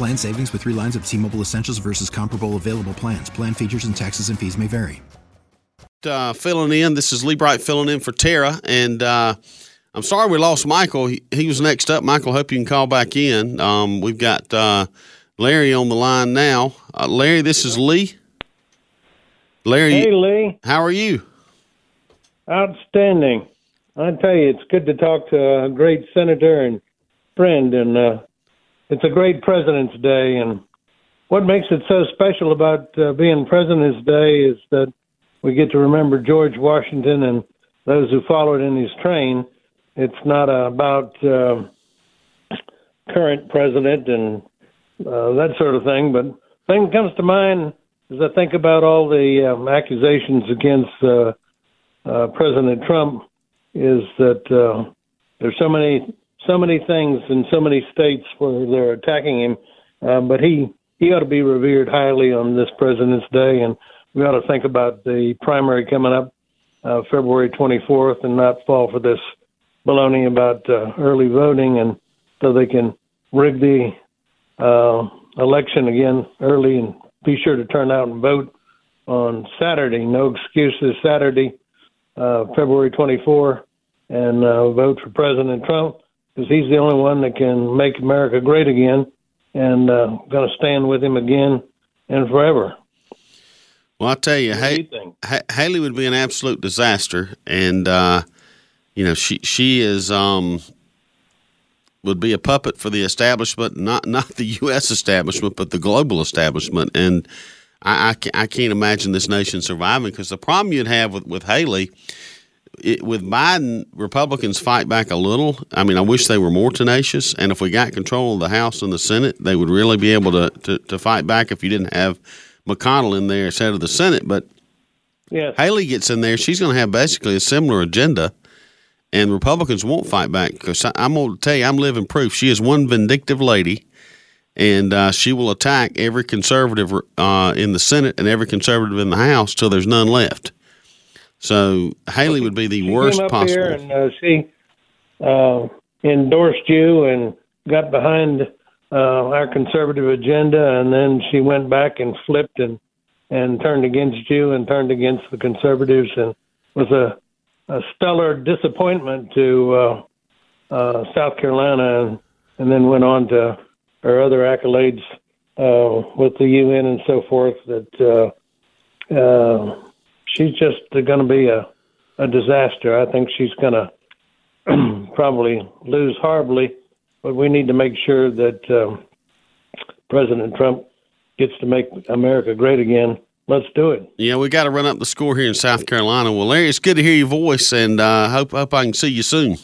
Plan savings with three lines of T Mobile Essentials versus comparable available plans. Plan features and taxes and fees may vary. Uh, filling in. This is Lee Bright filling in for Tara. And uh, I'm sorry we lost Michael. He, he, was next up. Michael, hope you can call back in. Um, we've got uh, Larry on the line now. Uh, Larry, this is Lee. Larry. Hey, Lee. How are you? Outstanding. I tell you, it's good to talk to a great senator and friend. And uh, it's a great President's Day, and what makes it so special about uh, being President's Day is that we get to remember George Washington and those who followed in his train. It's not about uh, current president and uh, that sort of thing, but thing that comes to mind as I think about all the um, accusations against uh, uh, President Trump is that uh, there's so many so many things in so many states where they're attacking him. Um, but he he ought to be revered highly on this President's Day, and we ought to think about the primary coming up uh, February 24th, and not fall for this baloney about uh, early voting, and so they can rig the uh, election again early, and be sure to turn out and vote on Saturday. No excuses. Saturday, uh, February 24, and uh, vote for President Trump because he's the only one that can make America great again, and uh, going to stand with him again and forever. Well, I'll tell you, Haley would be an absolute disaster, and uh, you know she she is um, would be a puppet for the establishment, not not the U.S. establishment, but the global establishment, and I, I, I can't imagine this nation surviving because the problem you'd have with with Haley it, with Biden, Republicans fight back a little. I mean, I wish they were more tenacious. And if we got control of the House and the Senate, they would really be able to, to, to fight back if you didn't have McConnell in there as head of the Senate. But yes. Haley gets in there, she's going to have basically a similar agenda. And Republicans won't fight back because I'm going to tell you, I'm living proof. She is one vindictive lady, and uh, she will attack every conservative uh, in the Senate and every conservative in the House till there's none left. So Haley would be the she worst came up possible. Here and uh, she uh, endorsed you and got behind uh, our conservative agenda, and then she went back and flipped and and turned against you and turned against the conservatives, and was a, a stellar disappointment to uh, uh, South Carolina, and, and then went on to her other accolades uh, with the UN and so forth. That uh, uh, she's just going to be a, a disaster. I think she's going to probably lose horribly, but we need to make sure that um, President Trump gets to make America great again. Let's do it. Yeah, we got to run up the score here in South Carolina. Well, Larry, it's good to hear your voice, and uh, hope hope I can see you soon.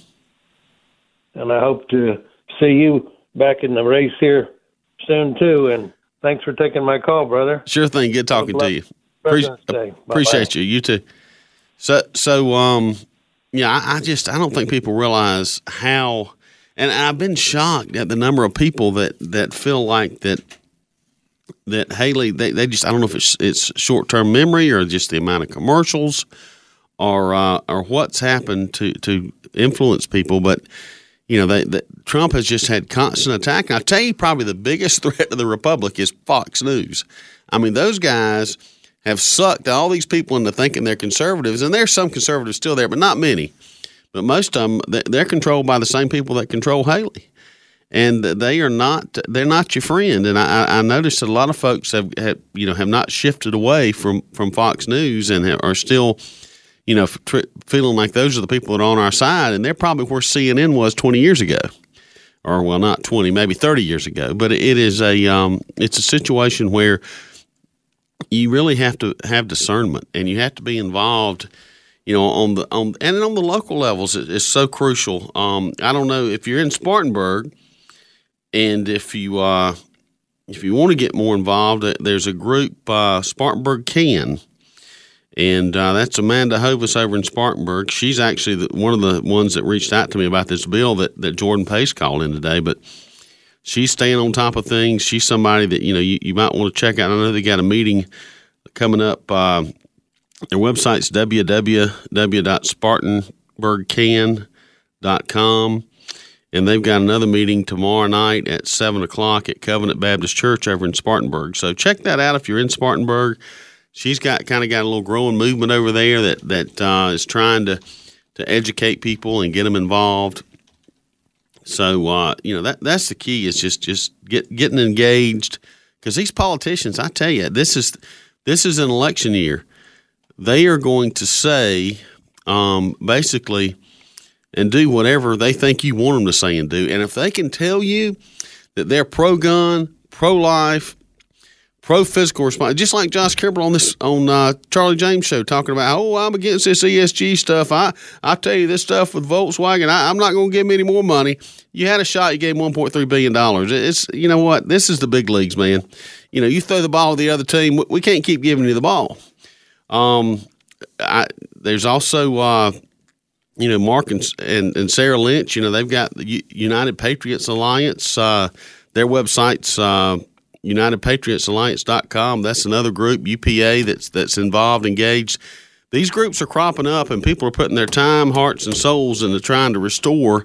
And I hope to see you back in the race here soon too. And thanks for taking my call, brother. Sure thing. Good talking to you. Day. Appreciate you. You too. So, so, um, yeah, I, I, just I don't think people realize how, and I've been shocked at the number of people that that feel like that that Haley they, they just I don't know if it's it's short term memory or just the amount of commercials or uh, or what's happened to to influence people, but you know, they, they, Trump has just had constant attack. And I tell you, probably the biggest threat to the republic is Fox News. I mean, those guys have sucked all these people into thinking they're conservatives, and there's some conservatives still there, but not many. But most of them, they're controlled by the same people that control Haley. and they are not they're not your friend. And I, I noticed that a lot of folks have, have you know have not shifted away from from Fox News and are still you know feeling like those are the people that are on our side, and they're probably where CNN was 20 years ago. Or well, not twenty, maybe thirty years ago, but it is a um, it's a situation where you really have to have discernment and you have to be involved you know on the on and on the local levels it, it's so crucial. Um, i don't know if you're in spartanburg and if you uh, if you want to get more involved uh, there's a group uh, spartanburg can and uh, that's amanda hovis over in spartanburg. She's actually the, one of the ones that reached out to me about this bill that, that jordan pace called in today but she's staying on top of things. She's somebody that you know you, you might want to check out. I know they got a meeting coming up. Uh, their website's www.spartanburgcan.com. And they've got another meeting tomorrow night at 7 o'clock at Covenant Baptist Church over in Spartanburg. So check that out if you're in Spartanburg. She's got kind of got a little growing movement over there that, that uh, is trying to, to educate people and get them involved so uh, you know that that's the key is just just get getting engaged because these politicians, I tell you, this is this is an election year. They are going to say um, basically and do whatever they think you want them to say and do. And if they can tell you that they're pro gun, pro life, pro physical response, just like Josh Kimbrell on this on uh, Charlie James show talking about, oh, I'm against this ESG stuff. I I tell you this stuff with Volkswagen, I, am not going to give them any more money. You had a shot, you gave him 1.3 billion dollars. It's you know what, this is the big leagues, man. You know, you throw the ball to the other team, we can't keep giving you the ball. Um, I, there's also. Uh, you know, Mark and, and, and, Sarah Lynch, you know, they've got the United Patriots Alliance. Uh, their website's uh, UnitedPatriotsAlliance.com. That's another group, UPA, that's that's involved, engaged. These groups are cropping up, and people are putting their time, hearts, and souls into trying to restore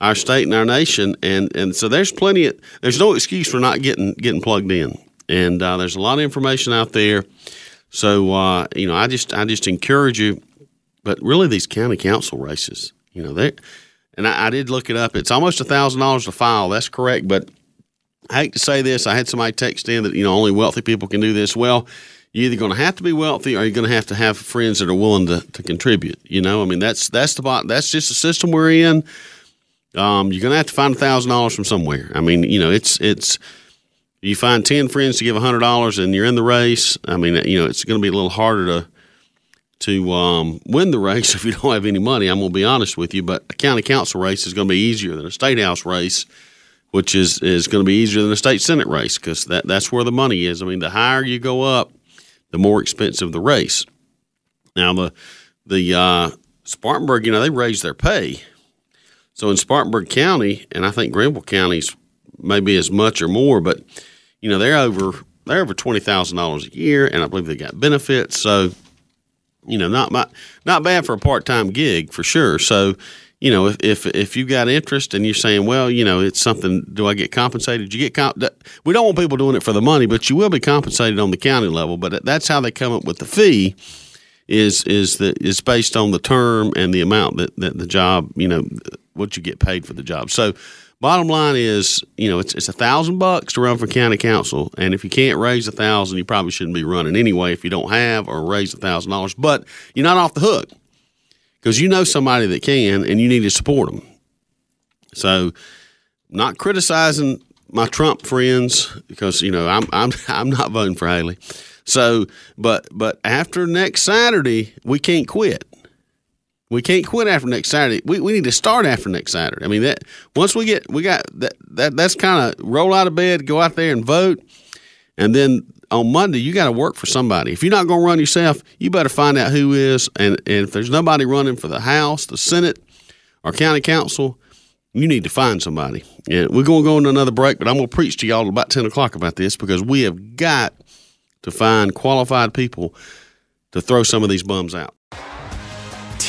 our state and our nation. And and so there's plenty. Of, there's no excuse for not getting getting plugged in. And uh, there's a lot of information out there. So uh, you know, I just I just encourage you. But really, these county council races, you know, they and I, I did look it up. It's almost a thousand dollars to file. That's correct, but I hate to say this. I had somebody text in that you know only wealthy people can do this. Well, you're either going to have to be wealthy or you're going to have to have friends that are willing to, to contribute. You know, I mean that's that's the that's just the system we're in. Um, you're going to have to find a thousand dollars from somewhere. I mean, you know, it's it's you find ten friends to give a hundred dollars and you're in the race. I mean, you know, it's going to be a little harder to to um, win the race if you don't have any money. I'm going to be honest with you, but a county council race is going to be easier than a state house race which is, is going to be easier than a state senate race because that, that's where the money is. I mean, the higher you go up, the more expensive the race. Now, the the uh, Spartanburg, you know, they raised their pay. So in Spartanburg County, and I think Greenville County's maybe as much or more, but you know, they're over they're over twenty thousand dollars a year, and I believe they got benefits. So, you know, not my, not bad for a part time gig for sure. So, you know, if, if if you got interest and you're saying, well, you know, it's something. Do I get compensated? You get comp- We don't want people doing it for the money, but you will be compensated on the county level. But that's how they come up with the fee. Is is that is based on the term and the amount that, that the job, you know, what you get paid for the job. So, bottom line is, you know, it's it's a thousand bucks to run for county council, and if you can't raise a thousand, you probably shouldn't be running anyway. If you don't have or raise a thousand dollars, but you're not off the hook because you know somebody that can and you need to support them. So, not criticizing my Trump friends because you know I'm I'm I'm not voting for Haley. So, but but after next Saturday, we can't quit. We can't quit after next Saturday. We, we need to start after next Saturday. I mean that once we get we got that that that's kind of roll out of bed, go out there and vote, and then on Monday, you got to work for somebody. If you're not going to run yourself, you better find out who is. And, and if there's nobody running for the House, the Senate, or County Council, you need to find somebody. And we're going to go into another break, but I'm going to preach to y'all about 10 o'clock about this because we have got to find qualified people to throw some of these bums out.